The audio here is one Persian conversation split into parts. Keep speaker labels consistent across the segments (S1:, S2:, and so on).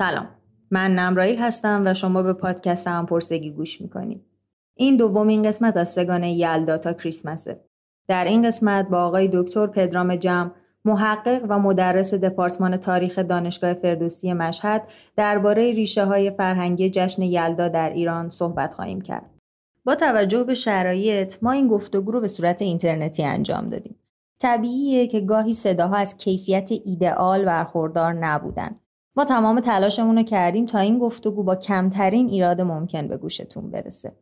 S1: سلام من نمرایل هستم و شما به پادکست هم پرسگی گوش می‌کنید این دومین قسمت از سگانه یلدا تا کریسمسه در این قسمت با آقای دکتر پدرام جم محقق و مدرس دپارتمان تاریخ دانشگاه فردوسی مشهد درباره ریشه های فرهنگی جشن یلدا در ایران صحبت خواهیم کرد. با توجه به شرایط ما این گفتگو رو به صورت اینترنتی انجام دادیم. طبیعیه که گاهی صداها از کیفیت ایدئال برخوردار نبودن. ما تمام تلاشمون رو کردیم تا این گفتگو با کمترین ایراد ممکن به گوشتون برسه.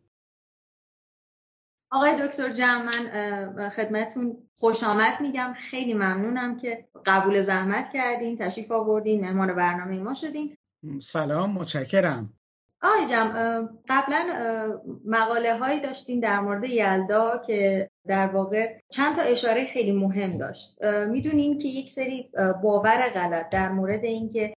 S1: آقای دکتر جمع من خدمتون خوش آمد میگم. خیلی ممنونم که قبول زحمت کردین تشریف آوردین مهمان برنامه ما شدین.
S2: سلام متشکرم.
S1: آقای جمع قبلا مقاله هایی داشتین در مورد یلدا که در واقع چند تا اشاره خیلی مهم داشت. می‌دونین که یک سری باور غلط در مورد اینکه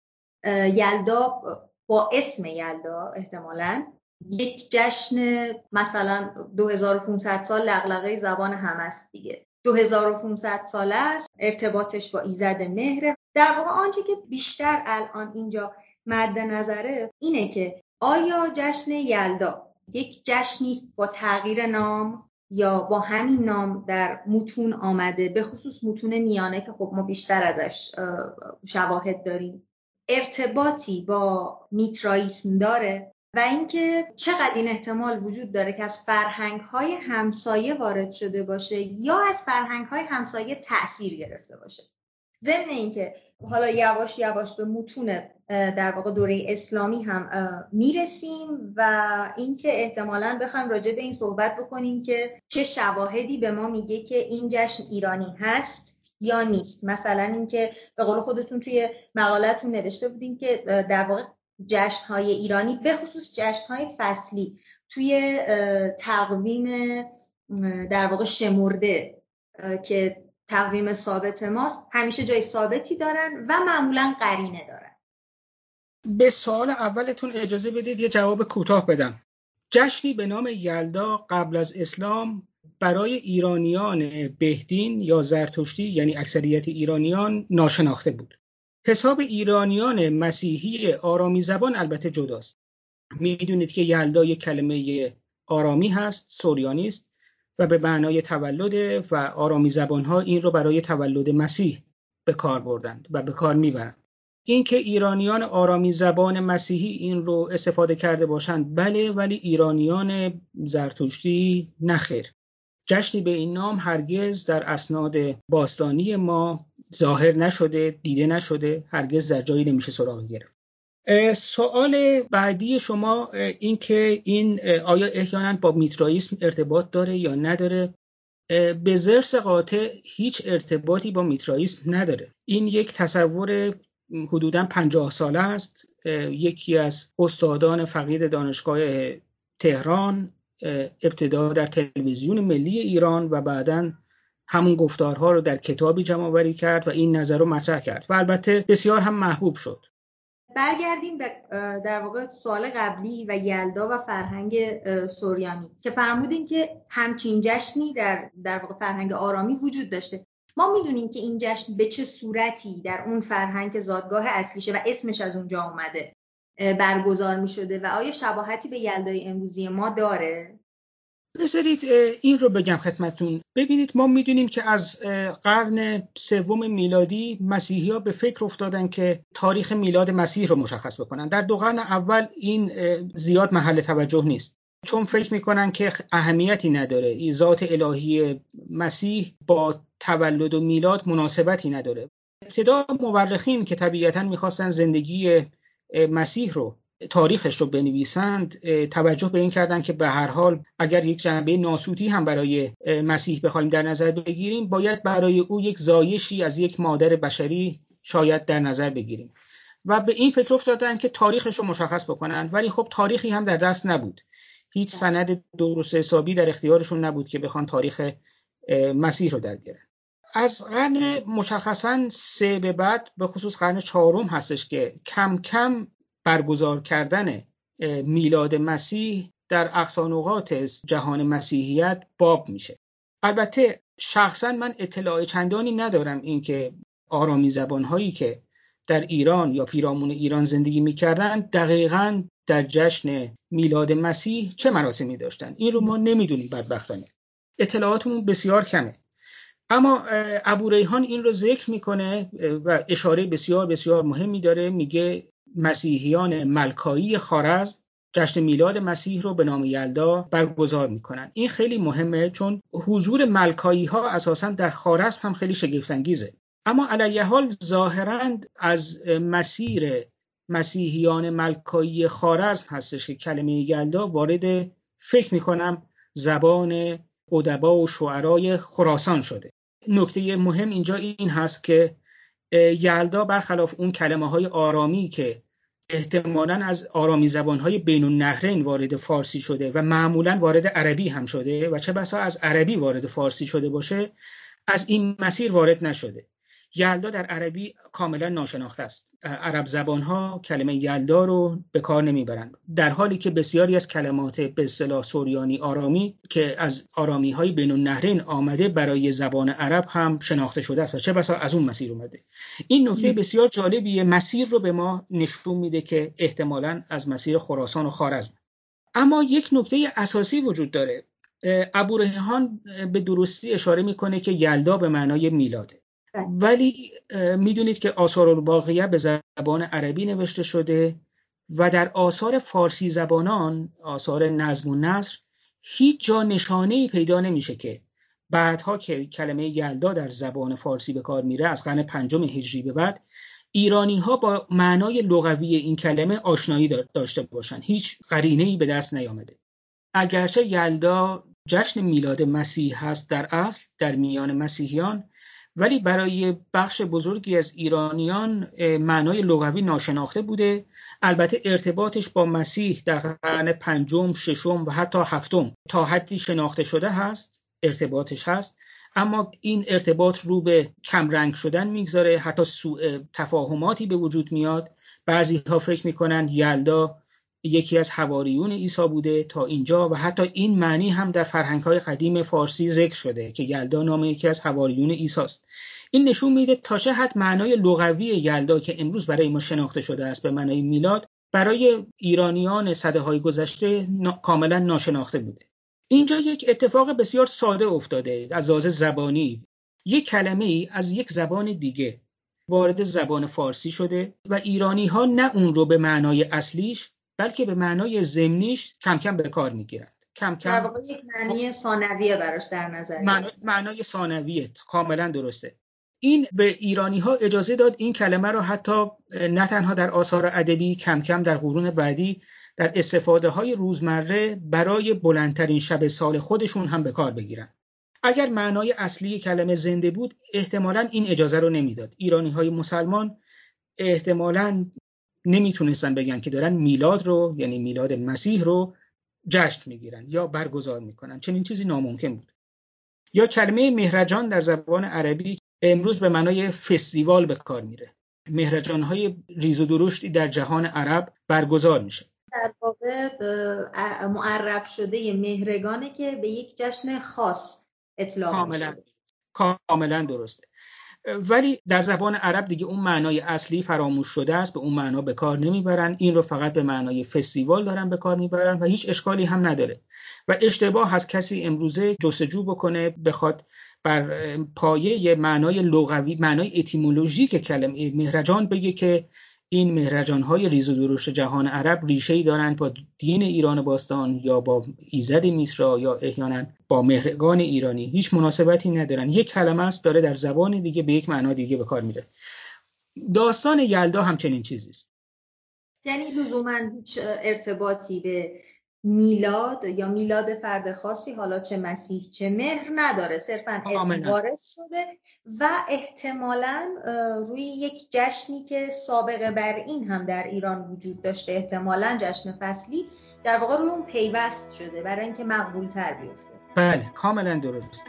S1: یلدا با اسم یلدا احتمالاً. یک جشن مثلا 2500 سال لغلقه زبان هم است دیگه. 2500 ساله است ارتباطش با ایزد مهره در واقع آنچه که بیشتر الان اینجا مد نظره اینه که آیا جشن یلدا یک جشنی است با تغییر نام یا با همین نام در متون آمده؟ به خصوص متون میانه که خب ما بیشتر ازش شواهد داریم. ارتباطی با میترائیسم داره و اینکه چقدر این احتمال وجود داره که از فرهنگ های همسایه وارد شده باشه یا از فرهنگ های همسایه تاثیر گرفته باشه. ضمن اینکه حالا یواش یواش به متون در واقع دوره اسلامی هم می‌رسیم و اینکه احتمالا بخوایم راجع به این صحبت بکنیم که چه شواهدی به ما میگه که این جشن ایرانی هست. یا نیست. مثلا اینکه به قول خودتون توی مقالتون نوشته بودیم که در واقع جشن های ایرانی به خصوص جشن های فصلی توی تقویم در واقع شمرده که تقویم ثابت ماست همیشه جای ثابتی دارن و معمولا قرینه دارن.
S2: به سوال اولتون اجازه بدید یه جواب کوتاه بدم. جشنی به نام یلدا قبل از اسلام برای ایرانیان بهدین یا زرتشتی یعنی اکثریت ایرانیان ناشناخته بود. حساب ایرانیان مسیحی آرامی زبان البته جداست. می‌دونید که یلدا یک کلمه آرامی هست سوریانی است و به معنای تولد و آرامی زبان ها این رو برای تولد مسیح به کار بردند و به کار می‌برند. اینکه ایرانیان آرامی زبان مسیحی این رو استفاده کرده باشند بله ولی ایرانیان زرتشتی نخیر جشنی به این نام هرگز در اسناد باستانی ما ظاهر نشده دیده نشده هرگز در جایی نمیشه سراغ گرفت. سوال بعدی شما این که این آیا احیانا با میترائیسم ارتباط داره یا نداره؟ به زرس قاطع هیچ ارتباطی با میترائیسم نداره. این یک تصور حدودا پنجاه ساله است. یکی از استادان فقید دانشگاه تهران ابتدا در تلویزیون ملی ایران و بعدا همون گفتارها رو در کتابی جمع آوری کرد و این نظر رو مطرح کرد و البته بسیار هم محبوب شد.
S1: برگردیم به در واقع سوال قبلی و یلدا و فرهنگ سوریانی که فرمودین که همچین جشنی در در واقع فرهنگ آرامی وجود داشته. ما می‌دونیم که این جشن به چه صورتی در اون فرهنگ زادگاه اصلیشه و اسمش از اونجا آمده برگزار می شده و آیا شباهتی به یلدای امروزی ما داره؟
S2: بذارید این رو بگم خدمتون. ببینید ما می‌دونیم که از قرن سوم میلادی مسیحی ها به فکر افتادن که تاریخ میلاد مسیح رو مشخص بکنن. در دو قرن اول این زیاد محل توجه نیست. چون فکر می‌کنن که اهمیتی نداره. ذات الهی مسیح با تولد و میلاد مناسبتی نداره. ابتدا مورخین که طبیعتا می‌خواستن زندگی مسیح رو تاریخش رو بنویسند توجه به این کردن که به هر حال اگر یک جنبه ناسوتی هم برای مسیح بخوایم در نظر بگیریم باید برای او یک زایشی از یک مادر بشری شاید در نظر بگیریم. و به این فکر افتادن که تاریخش رو مشخص بکنن ولی خب تاریخی هم در دست نبود. هیچ سند درست حسابی در اختیارشون نبود که بخوان تاریخ مسیح رو در بیارن از قرن مشخصا سه به بعد به خصوص قرن چهارم هستش که کم کم برگزار کردن میلاد مسیح در اقصانوقات جهان مسیحیت باب میشه. البته شخصا من اطلاع چندانی ندارم اینکه آرامی زبان هایی که در ایران یا پیرامون ایران زندگی می‌کردن دقیقا در جشن میلاد مسیح چه مراسمی داشتن. این رو ما نمی‌دونیم بدبختانه. اطلاعاتمون بسیار کمه. اما ابو ریحان این رو ذکر می‌کنه و اشاره بسیار بسیار مهمی داره. میگه مسیحیان ملکایی خارزم جشن میلاد مسیح رو به نام یلدا برگزار می‌کنن. این خیلی مهمه چون حضور ملکایی ها اساسا در خارزم هم خیلی شگفتانگیزه. اما علیه حال ظاهرا از مسیر مسیحیان ملکایی خارزم هستش که کلمه یلدا وارد فکر می‌کنم زبان ادبا و شعرای خراسان شده. نکته مهم اینجا این هست که یلدا برخلاف اون کلمه های آرامی که احتمالا از آرامی زبانهای بین النهرین وارد فارسی شده و معمولا وارد عربی هم شده و چه بسا از عربی وارد فارسی شده باشه از این مسیر وارد نشده. یلدا در عربی کاملا ناشناخته است. عرب زبان ها کلمه یلدا رو به کار نمی‌برند. در حالی که بسیاری از کلمات به اصطلاح سوریانی آرامی که از آرامی های بین النهرین آمده برای زبان عرب هم شناخته شده است و چه بسا از اون مسیر اومده. این نکته بسیار جالبیه. مسیر رو به ما نشون میده که احتمالا از مسیر خراسان و خارزم اما یک نکته اساسی وجود داره. ابو به درستی اشاره می‌کنه که یلدا به معنای میلاده. ولی می‌دونید که آثار الباقیه به زبان عربی نوشته شده و در آثار فارسی زبانان آثار نظم و نصر هیچ جا نشانه ای پیدا نمیشه که بعدها که کلمه یلدا در زبان فارسی به کار میره از قرن پنجم هجری به بعد ایرانی ها با معنای لغوی این کلمه آشنایی داشته باشند هیچ قرینه ای به دست نیامده. اگرچه یلدا جشن میلاد مسیح هست در اصل در میان مسیحیان ولی برای بخش بزرگی از ایرانیان معنای لغوی ناشناخته بوده. البته ارتباطش با مسیح در قرن پنجم، ششم و حتی هفتم تا حدی شناخته شده هست ارتباطش هست. اما این ارتباط رو به کمرنگ شدن می‌گذاره. حتی سوء تفاهماتی به وجود میاد. بعضی ها فکر می‌کنند یلدا یکی از حواریون عیسی بوده تا اینجا و حتی این معنی هم در فرهنگ های قدیم فارسی ذکر شده که یلدا نام یکی از حواریون عیسی است. این نشون میده تا چه حد معنای لغوی یلدا که امروز برای ما شناخته شده است به معنای میلاد برای ایرانیان صده های گذشته کاملا ناشناخته بوده. اینجا یک اتفاق بسیار ساده افتاده از لحاظ زبانی. یک کلمه ای از یک زبان دیگه وارد زبان فارسی شده و ایرانی ها نه اون رو به معنای اصلیش بلکه به معنای زمینیش کم کم به کار می‌گیرند کم کم
S1: در واقع یک معنی ثانویه براش در نظر
S2: معنای, معنای ثانویه کاملا درسته. این به ایرانی ها اجازه داد این کلمه رو حتی نه تنها در آثار ادبی کم کم در قرون بعدی در استفاده های روزمره برای بلندترین شب سال خودشون هم به کار بگیرن. اگر معنای اصلی کلمه زنده بود احتمالا این اجازه رو نمی‌داد. ایرانی های مسلمان احتمالا نمی‌تونستن بگن که دارن میلاد رو یعنی میلاد مسیح رو جشن می‌گیرن یا برگزار می‌کنن. چنین چیزی ناممکن بود. یا کلمه مهرجان در زبان عربی امروز به معنای فستیوال به کار میره. مهرجان های ریز و درشتی در جهان عرب برگزار میشه.
S1: در واقع معرب شده مهرگانه که به یک جشن خاص اطلاق
S2: کاملا. کاملا درسته. ولی در زبان عرب دیگه اون معنای اصلی فراموش شده است به اون معنا به کار نمی‌برن. این رو فقط به معنای فستیوال دارن به کار می‌برن و هیچ اشکالی هم نداره. و اشتباه از کسی امروزه جستجو بکنه بخواد بر پایه معنای لغوی معنای اتیمولوژیک کلمه مهرجان بگه که این مهرجان های ریز و درشت جهان عرب ریشه ای دارند با دین ایران باستان یا با ایزد میسرا یا احیانا با مهرگان ایرانی. هیچ مناسبتی ندارن یک کلمه است داره در زبان دیگه به یک معنا دیگه به کار میره. داستان یلدا هم چنین چیزی است.
S1: یعنی لزوما هیچ ارتباطی به میلاد یا میلاد فرد خاصی حالا چه مسیح چه مهر نداره. صرفا اسم وارد شده و احتمالا روی یک جشنی که سابقه بر این هم در ایران وجود داشته احتمالا جشن فصلی در واقع روی اون پیوست شده برای اینکه مقبول تر بیفته.
S2: بله کاملا درست.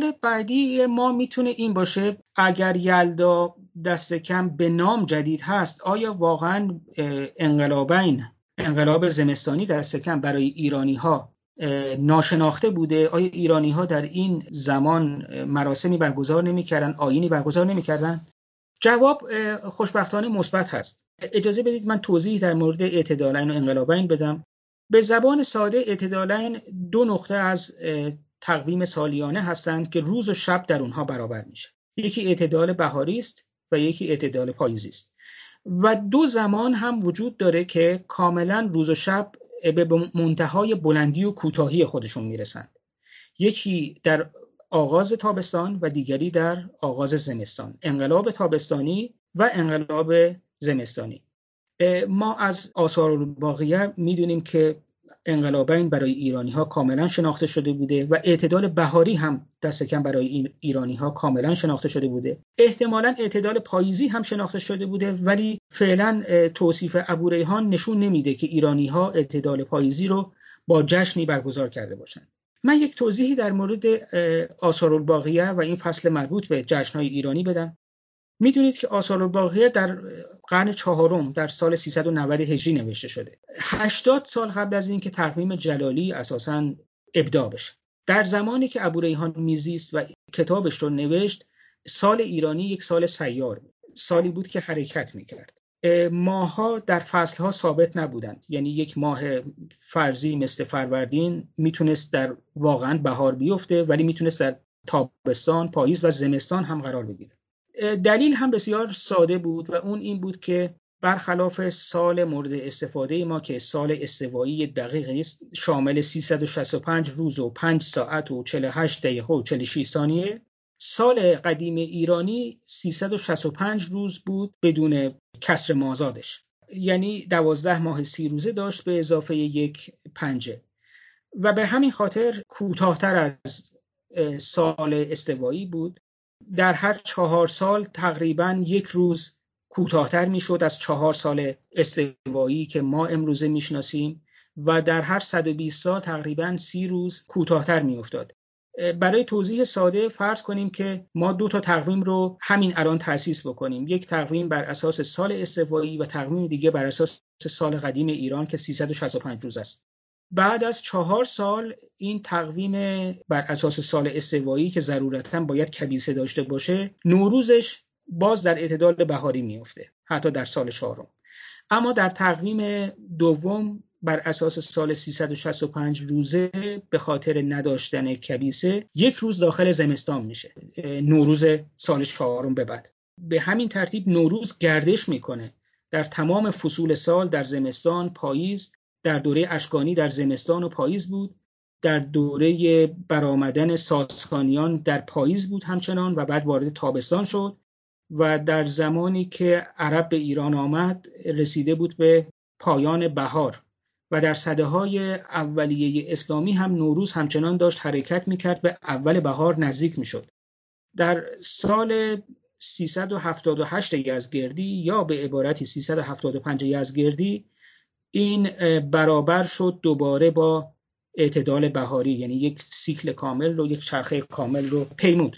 S2: سوال بعدی ما می‌تونه این باشه اگر یلدا دست کم به نام جدید هست آیا واقعا انقلابین انقلاب زمستانی دست کم برای ایرانی ها ناشناخته بوده؟ آیا ایرانی ها در این زمان مراسمی برگزار نمی‌کردن آینی برگزار نمی‌کردن؟ جواب خوشبختانه مثبت هست. اجازه بدید من توضیح در مورد اعتدالین و انقلابین بدم. به زبان ساده اعتدالین دو نقطه از تقویم سالیانه هستند که روز و شب در اونها برابر میشه. یکی اعتدال بهاری است و یکی اعتدال پاییزی است. و دو زمان هم وجود داره که کاملا روز و شب به منتهای بلندی و کوتاهی خودشون می‌رسند. یکی در آغاز تابستان و دیگری در آغاز زمستان. انقلاب تابستانی و انقلاب زمستانی. ما از آثار الباقیه می‌دونیم که انقلابین برای ایرانی ها کاملا شناخته شده بوده و اعتدال بهاری هم دست کم برای ایرانی ها کاملا شناخته شده بوده. احتمالا اعتدال پاییزی هم شناخته شده بوده ولی فعلا توصیف ابو ریحان نشون نمیده که ایرانی ها اعتدال پاییزی رو با جشنی برگزار کرده باشند من یک توضیحی در مورد آثار الباقیه و این فصل مربوط به جشنهای ایرانی بدم. می‌دونید که آثار الباقیه در قرن چهارم در سال 390 هجری نوشته شده. 80 سال قبل از اینکه تقویم جلالی اساسا ابدا بشه. در زمانی که ابو ریحان میزیست و کتابش رو نوشت سال ایرانی یک سال سیار سالی بود که حرکت می‌کرد. ماها در فصلها ثابت نبودند. یعنی یک ماه فرضی مثل فروردین می‌تونست در واقعا بهار بیفته ولی می‌تونست در تابستان پاییز و زمستان هم قرار بگیره. دلیل هم بسیار ساده بود و اون این بود که برخلاف سال مورد استفاده ما که سال استوایی دقیق است شامل 365 روز و 5 ساعت و 48 دقیقه و 46 ثانیه. سال قدیم ایرانی 365 روز بود بدون کسر مازادش. یعنی دوازده ماه سی روزه داشت به اضافه یک پنجه. و به همین خاطر کوتاهتر از سال استوایی بود. در هر چهار سال تقریبا یک روز کوتاهتر می‌شد از چهار سال استوایی که ما امروزه می‌شناسیم و در هر 120 سال تقریبا سی روز کوتاهتر میافتاد. برای توضیح ساده فرض کنیم که ما دو تا تقویم رو همین الان تأسیس بکنیم. یک تقویم بر اساس سال استوایی و تقویم دیگه بر اساس سال قدیم ایران که 365 روز است. بعد از چهار سال این تقویم بر اساس سال استوایی که ضرورتا باید کبیسه داشته باشه نوروزش باز در اعتدال بهاری میفته حتی در سال چهارم. اما در تقویم دوم بر اساس سال 365 روزه به خاطر نداشتن کبیسه یک روز داخل زمستان میشه نوروز سال چهارم به بعد. به همین ترتیب نوروز گردش می‌کنه. در تمام فصول سال در زمستان پاییز در دوره اشکانی در زمستان و پاییز بود. در دوره برآمدن ساسانیان در پاییز بود همچنان و بعد وارد تابستان شد و در زمانی که عرب به ایران آمد رسیده بود به پایان بهار و در صده های اولیه اسلامی هم نوروز همچنان داشت حرکت می‌کرد به اول بهار نزدیک می‌شد. در سال 378 یزگردی یا به عبارتی 375 یزگردی این برابر شد دوباره با اعتدال بهاری یعنی یک سیکل کامل رو یک چرخه کامل رو پیمود.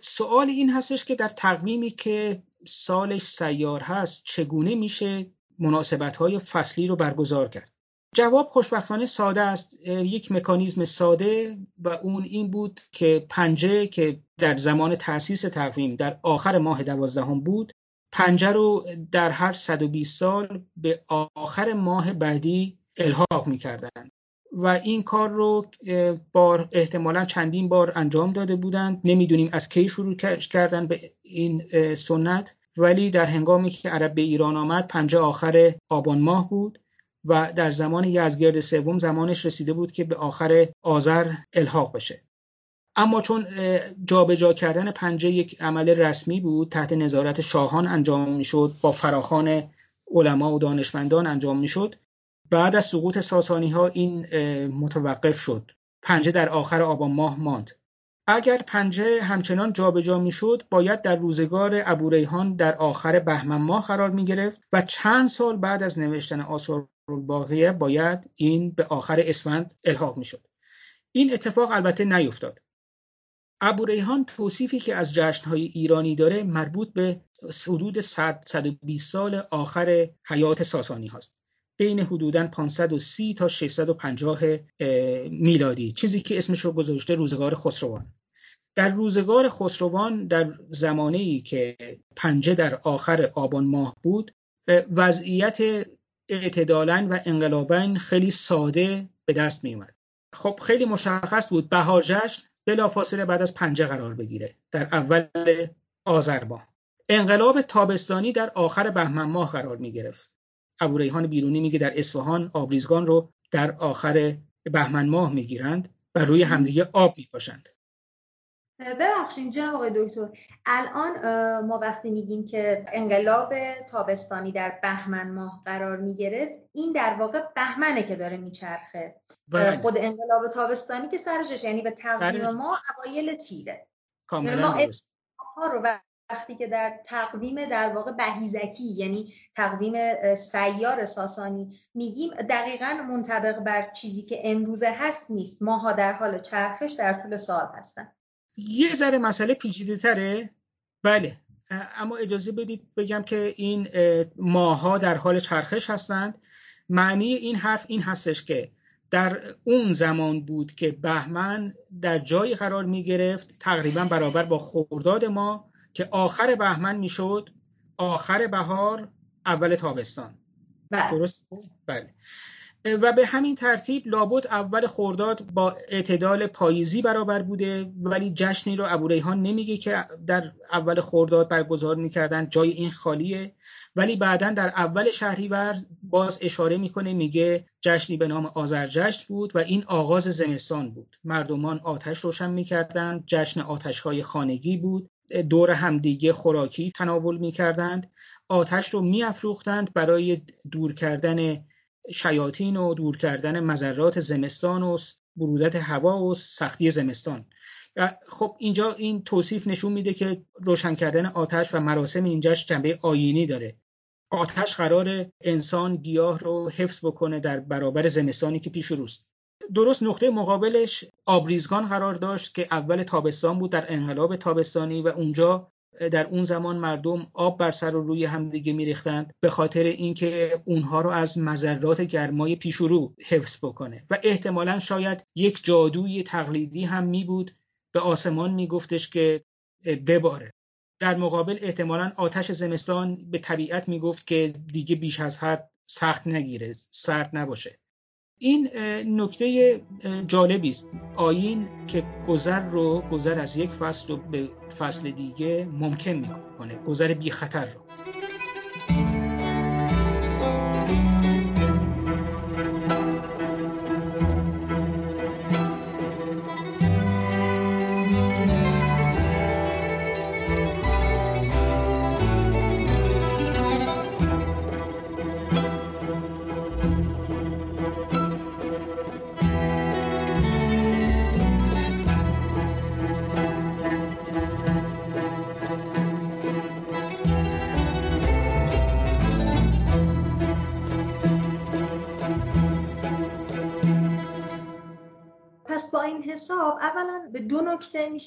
S2: سوال این هستش که در تقویمی که سالش سیار هست چگونه میشه مناسبت های فصلی رو برگزار کرد؟ جواب خوشبختانه ساده است. یک مکانیزم ساده و اون این بود که پنجه که در زمان تأسیس تقویم در آخر ماه دوازدهم بود پنجه رو در هر 120 سال به آخر ماه بعدی الحاق می‌کردن و این کار رو بار احتمالا چندین بار انجام داده بودند. نمی‌دونیم از کی شروع کردن به این سنت. ولی در هنگامی که عرب به ایران آمد پنجه آخر آبان ماه بود و در زمان یزگرد سوم زمانش رسیده بود که به آخر آذر الحاق بشه. اما چون جابجا جا کردن پنجه یک عمل رسمی بود تحت نظارت شاهان انجام می‌شد با فراخان علما و دانشمندان انجام می‌شد. بعد از سقوط ساسانی ها این متوقف شد. پنجه در آخر آبان ماه ماند. اگر پنجه همچنان جابجا می‌شد باید در روزگار ابوریحان در آخر بهمن ماه قرار می گرفت و چند سال بعد از نوشتن آثار الباقیه باید این به آخر اسفند الحاق می شد این اتفاق البته نیفتاد. ابو ریحان توصیفی که از جشنهای ایرانی داره مربوط به حدود 100 120 سال آخر حیات ساسانی هاست. بین حدوداً 530 تا 650 میلادی. چیزی که اسمش رو گذاشته روزگار خسروان. در روزگار خسروان در زمانی که پنجه در آخر آبان ماه بود وضعیت اعتدالا و انقلابا خیلی ساده به دست می اومد خب خیلی مشخص بود. بهار جشن بلافاصله بعد از پنجه قرار بگیره در اول آذر انقلاب تابستانی در آخر بهمن ماه قرار می گرفت ابو بیرونی میگه در اصفهان آبریزگان رو در آخر بهمن ماه می‌گیرند و روی همدیگه آب میپاشند.
S1: ببخشید جناب آقای دکتر الان ما وقتی میگیم که انقلاب تابستانی در بهمن ماه قرار می‌گرفت این در واقع بهمنه که داره میچرخه. بله. خود انقلاب تابستانی که سرشش یعنی به تقویم ما اوایل تیره.
S2: کاملا
S1: ما رو وقتی که در تقویم در واقع بهیزکی یعنی تقویم سیار ساسانی میگیم دقیقا منطبق بر چیزی که امروزه هست نیست. ماها در حال چرخش در طول سال هستن.
S2: یه ذره مسئله پیچیده تره؟ بله. اما اجازه بدید بگم که این ماها در حال چرخش هستند. معنی این حرف این هستش که در اون زمان بود که بهمن در جایی قرار می گرفت تقریبا برابر با خورداد ما که آخر بهمن می‌شد آخر بهار اول تابستان.
S1: بله.
S2: درست؟ بله. و به همین ترتیب لابد اول خورداد با اعتدال پاییزی برابر بوده ولی جشنی رو ابو ریحان نمیگه که در اول خورداد برگزار می‌کردن جای این خالیه. ولی بعدا در اول شهریور باز اشاره می‌کنه میگه جشنی به نام آذرجشن بود و این آغاز زمستان بود. مردمان آتش روشن می‌کردند جشن آتش های خانگی بود. دور همدیگه خوراکی تناول می‌کردند. آتش رو میافروختند برای دور کردن شیاطین و دور کردن مذرات زمستان و برودت هوا و سختی زمستان. خب اینجا این توصیف نشون میده که روشن کردن آتش و مراسم اینجاش جنبه آینی داره. آتش قرار انسان گیاه رو حفظ بکنه در برابر زمستانی که پیش روست. درست نقطه مقابلش آبریزگان قرار داشت که اول تابستان بود در انقلاب تابستانی و اونجا در اون زمان مردم آب بر سر و روی هم دیگه میریختند به خاطر اینکه اونها رو از مذرات گرمای پیش رو حفظ بکنه. و احتمالا شاید یک جادوی تقلیدی هم می بود به آسمان میگفتش که بباره. در مقابل احتمالا آتش زمستان به طبیعت می‌گفت که دیگه بیش از حد سخت نگیره سرد نباشه. این نکته جالبی است. آین که گذر رو گذر از یک فصل رو به فصل دیگه ممکن می‌کنه. گذر بی خطر رو.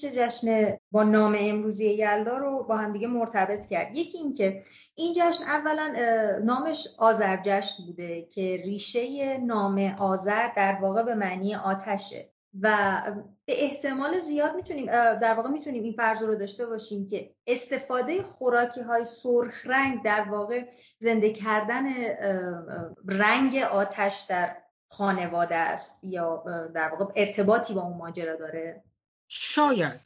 S1: میشه جشن با نام امروزی یلدا رو با هم دیگه مرتبط کرد. یکی اینکه این جشن اولا نامش آذر جشن بوده که ریشه نام آذر در واقع به معنی آتشه. و به احتمال زیاد می‌تونیم در واقع می‌تونیم این فرض رو داشته باشیم که استفاده خوراکی های سرخ رنگ در واقع زنده کردن رنگ آتش در خانواده است یا در واقع ارتباطی با اون ماجرا داره.
S2: شاید.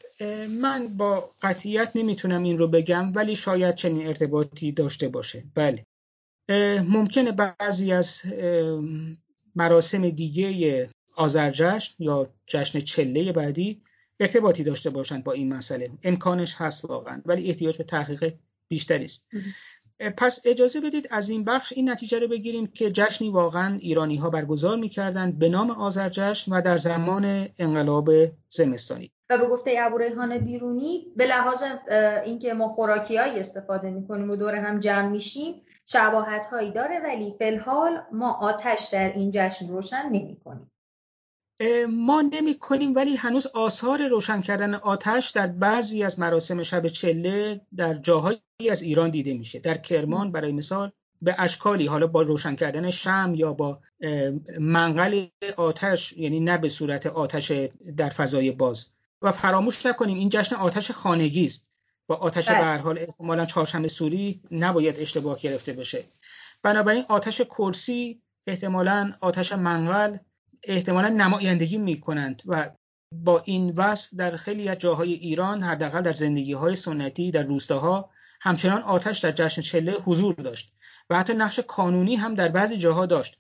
S2: من با قطعیت نمی‌تونم این رو بگم ولی شاید چنین ارتباطی داشته باشه. بله. ممکنه بعضی از مراسم دیگه آذرجشن یا جشن چله بعدی ارتباطی داشته باشند با این مسئله. امکانش هست واقعا ولی احتیاج به تحقیق بیشتری است. پس اجازه بدید از این بخش این نتیجه رو بگیریم که جشنی واقعا ایرانی ها برگزار می‌کردند به نام آذرجشن و در زمان انقلاب زمستانی.
S1: و به گفته ابو ریحان بیرونی به لحاظ اینکه ما خوراکیایی استفاده می‌کنیم و دور هم جمع میشیم شباهت هایی داره ولی فلحال ما آتش در این جشن روشن نمی‌کنیم.
S2: ما نمی کنیم ولی هنوز آثار روشن کردن آتش در بعضی از مراسم شب چله در جاهایی از ایران دیده میشه. در کرمان برای مثال به اشکالی حالا با روشن کردن شم یا با منقل آتش یعنی نه به صورت آتش در فضای باز. و فراموش نکنیم این جشن آتش خانگی است. با آتش بله. به هر حال احتمالا چهارشنبه سوری نباید اشتباه گرفته بشه. بنابراین آتش کرسی احتمالا آتش منقل احتمالا نمایندگی می کنند و با این وصف در خیلی از جاهای ایران حداقل در زندگی های سنتی در روستاها همچنان آتش در جشن چله حضور داشت و حتی نقش کانونی هم در بعضی جاها داشت.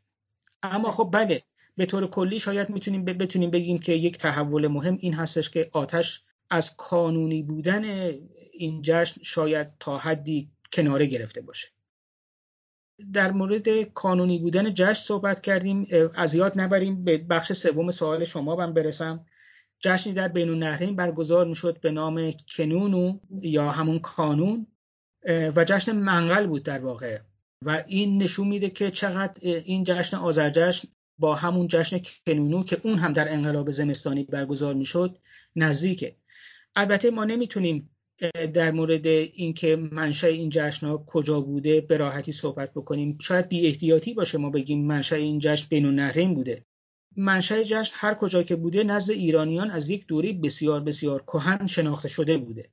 S2: اما خب بله به طور کلی شاید می‌تونیم بتونیم بگیم که یک تحول مهم این هستش که آتش از کانونی بودن این جشن شاید تا حدی کناره گرفته باشه. در مورد کانونی بودن جشن صحبت کردیم. از یاد نبریم. به بخش سوم سوال شما بم برسم. جشنی در بین النهرین برگزار می‌شد به نام کنونو یا همون کانون و جشن منقل بود در واقع. و این نشون میده که چقدر این جشن آذرجشن با همون جشن کنونو که اون هم در انقلاب زمستانی برگزار می‌شد نزدیکه. البته ما نمی‌تونیم در مورد اینکه منشأ این جشن ها کجا بوده به راحتی صحبت بکنیم. شاید بی احتیاطی باشه ما بگیم منشأ این جشن بین النهرین بوده. منشأ جشن هر کجا که بوده نزد ایرانیان از یک دوره بسیار بسیار کهن شناخته شده بوده.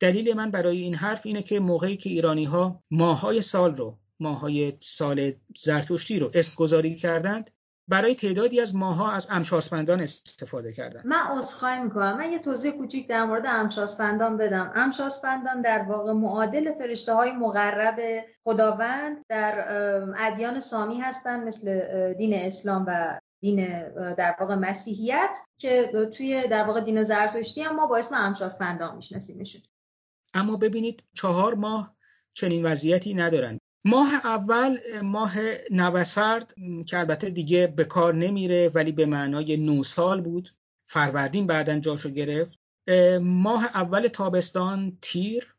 S2: دلیل من برای این حرف اینه که موقعی که ایرانی ها ماهای سال رو ماهای سال زرتشتی رو اسم گذاری کردند برای تعدادی از ماها از امشاسپندان استفاده کردن.
S1: من عذرخواهی می‌کنم. من یه توضیح کوچیک در مورد امشاسپندان بدم. امشاسپندان در واقع معادل فرشته های مقرب خداوند در ادیان سامی هستن مثل دین اسلام و دین در واقع مسیحیت که توی در واقع دین زرتشتی هم ما با اسم امشاسپندان میشناسیمشون.
S2: اما ببینید چهار ماه چنین وضعیتی ندارن. ماه اول ماه نوسرد که البته دیگه به کار نمیره ولی به معنای نو سال بود. فروردین بعدا جاشو گرفت. ماه اول تابستان تیر.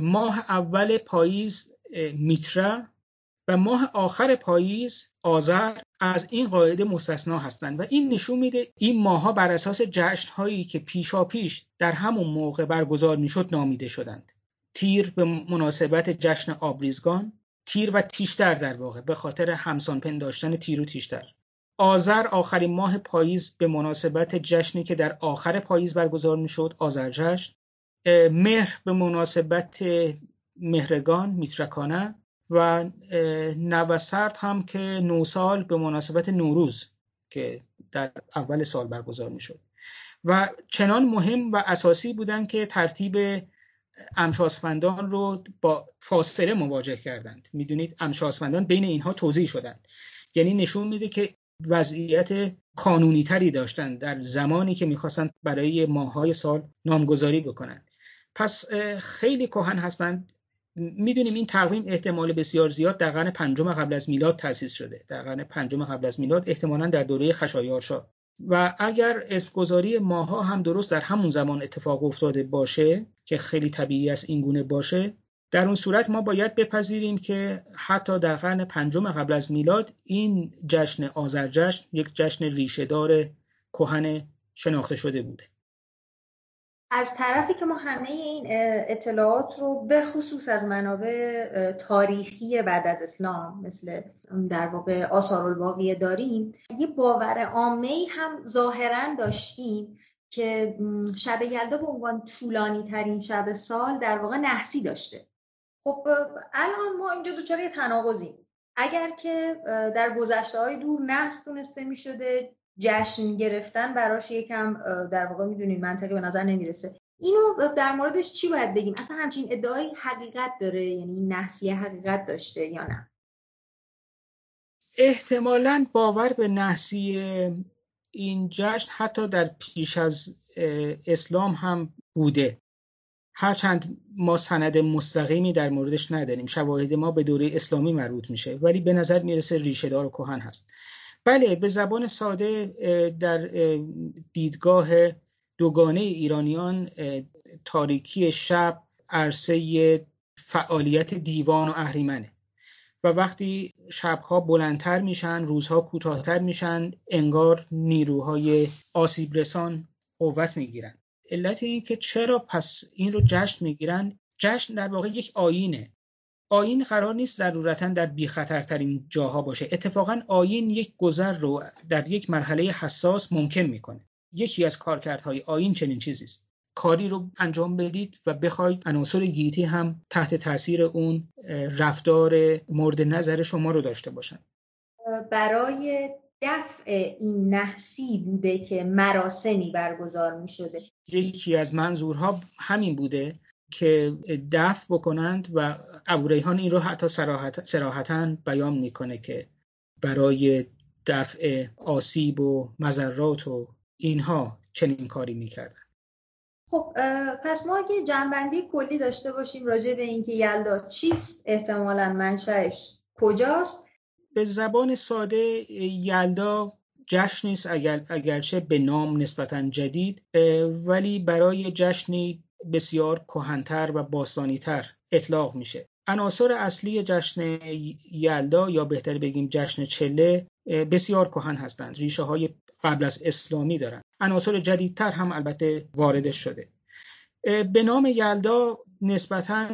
S2: ماه اول پاییز میترا و ماه آخر پاییز آذر. از این قاعده مستثنا هستند. و این نشون میده این ماها بر اساس جشن هایی که پیشا پیش در همون موقع برگزار می‌شد نامیده شدند. تیر به مناسبت جشن آبریزگان تیر و تیشتر در واقع به خاطر همسان پنداشتن تیر و تیشتر. آذر آخرین ماه پاییز به مناسبت جشنی که در آخر پاییز برگزار می‌شد آذر جشن. مهر به مناسبت مهرگان میترکانه و نوسرد هم که نوسال به مناسبت نوروز که در اول سال برگزار می‌شد. و چنان مهم و اساسی بودن که ترتیب امشاسفندان رو با فاصله مواجه کردند. می‌دونید امشاسفندان بین اینها توضیح شدند. یعنی نشون میده که وضعیت کانونی تری داشتند در زمانی که می‌خواستند برای ماهای سال نامگذاری بکنند پس خیلی کهن هستند. می‌دونیم این تقویم احتمال بسیار زیاد در قرن پنجم قبل از میلاد تأسیس شده. در قرن پنجم قبل از میلاد احتمالا در دوره خشایارشا و اگر اسمگذاری ماها هم درست در همون زمان اتفاق افتاده باشه که خیلی طبیعی است این گونه باشه در اون صورت ما باید بپذیریم که حتی در قرن پنجم قبل از میلاد این جشن آذرجشن یک جشن ریشهدار کهن شناخته شده بوده.
S1: از طرفی که ما همه این اطلاعات رو به خصوص از منابع تاریخی بعد از اسلام مثل در واقع آثار الباقیه داریم یه باور عامه هم ظاهرا داشتیم که شب یلدا به عنوان طولانی ترین شب سال در واقع نحسی داشته. خب الان ما اینجا دوچار یه تناقضیم. اگر که در گذشته های دور نحس تونسته می شده جشن گرفتن براش یکم در واقع می‌دونید منطقی به نظر نمی‌رسه. اینو در موردش چی باید بگیم؟ اصلا همچین ادعای حقیقت داره؟ یعنی نحسی حقیقت داشته یا نه؟
S2: احتمالا باور به نحسی این جشن حتی در پیش از اسلام هم بوده. هرچند ما سند مستقیمی در موردش نداریم. شواهد ما به دوره اسلامی مربوط میشه. ولی به نظر می‌رسه ریشهدار و کهن هست. بله به زبان ساده در دیدگاه دوگانه ایرانیان تاریکی شب عرصه فعالیت دیوان و اهریمنه. و وقتی شبها بلندتر میشن روزها کوتاهتر میشن انگار نیروهای آسیب رسان قوت می‌گیرن. علت این که چرا پس این رو جشن می‌گیرن؟ جشن در واقع یک آینه آین قرار نیست ضرورتا در بی خطرترین جاها باشه. اتفاقا آین یک گذر رو در یک مرحله حساس ممکن می‌کنه. یکی از کارکردهای آین چنین چیزی است. کاری رو انجام بدید و بخواید عناصر گیتی هم تحت تاثیر اون رفتار مورد نظر شما رو داشته باشن.
S1: برای دفع این نحسی بوده که مراسمی برگزار می شده
S2: یکی از منظورها همین بوده که دفع بکنند و ابو ریحان این رو حتی سراحتا بیان می‌کنه که برای دفع آسیب و مذرات و اینها چنین کاری می‌کردن.
S1: خب پس ما اگه جنبندی کلی داشته باشیم راجع به اینکه یلدا چیست احتمالا منشأش کجاست؟
S2: به زبان ساده یلدا جشنی است اگر اگرچه به نام نسبتا جدید ولی برای جشنی بسیار کهنتر و باستانیتر اطلاق میشه. عناصر اصلی جشن یلدا یا بهتر بگیم جشن چله بسیار کهن هستند. ریشه های قبل از اسلامی دارند عناصر جدیدتر هم البته وارد شده. به نام یلدا نسبتا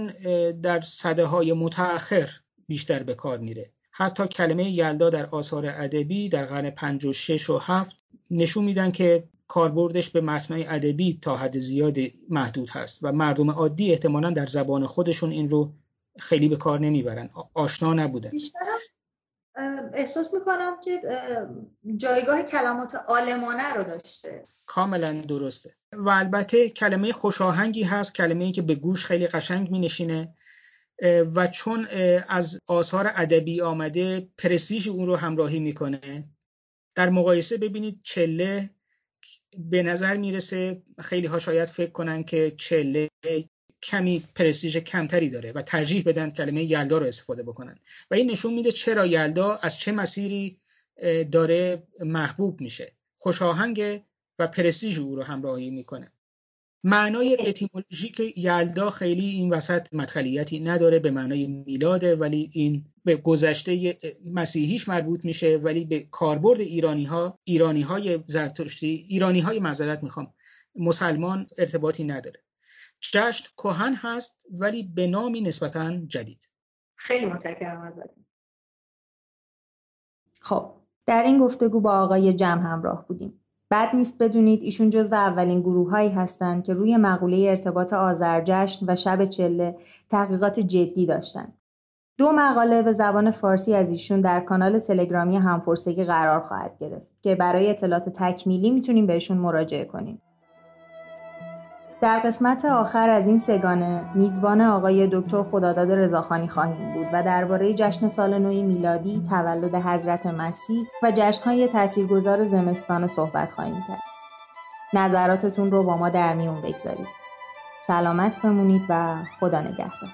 S2: در صده های متأخر بیشتر به کار میره. حتی کلمه یلدا در آثار ادبی در قرن 5 و 6 و 7 نشون میدن که کاربردش به متنای ادبی تا حد زیاد محدود هست و مردم عادی احتمالا در زبان خودشون این رو خیلی به کار نمی‌برن. آشنا نبودن.
S1: احساس می‌کنم که جایگاه کلمات آلمانه رو داشته.
S2: کاملا درسته. و البته کلمه خوشاهنگی هست کلمه ای که به گوش خیلی قشنگ می نشینه و چون از آثار ادبی آمده پرستیژ اون رو همراهی می‌کنه. در مقایسه ببینید چله به نظر می‌رسه خیلی ها شاید فکر کنن که چله کمی پرستیژ کمتری داره و ترجیح بدن کلمه یلدا رو استفاده بکنن. و این نشون میده چرا یلدا از چه مسیری داره محبوب میشه. خوشاهنگ و پرستیژ او رو همراهی می‌کنه. معنای اتیمولوژیک یلدا خیلی این وسط مدخلیتی نداره به معنای میلاده ولی این به گذشته مسیحیش مربوط میشه ولی به کاربرد ایرانی ها ایرانی های زرتشتی ایرانی های معذرت می‌خوام مسلمان ارتباطی نداره. جشن کهن هست ولی به نامی نسبتا جدید.
S1: خیلی متشکرم ازتون
S3: خب در این گفتگو با آقای جمع همراه بودیم. بد نیست بدونید ایشون جز اولین گروه هایی هستند که روی مقوله ارتباط آذرجشن و شب چله تحقیقات جدی داشتند. دو مقاله به زبان فارسی از ایشون در کانال تلگرامی همپرسگی قرار خواهد گرفت که برای اطلاعات تکمیلی می‌تونیم بهشون مراجعه کنیم. در قسمت آخر از این سگانه میزبان آقای دکتر خداداد رضاخانی خواهیم بود و درباره جشن سال نوی میلادی، تولد حضرت مسیح و جشنهای تاثیرگذار زمستان صحبت خواهیم کرد. نظراتتون رو با ما در میون بگذارید. سلامت بمونید و خدا نگهدار.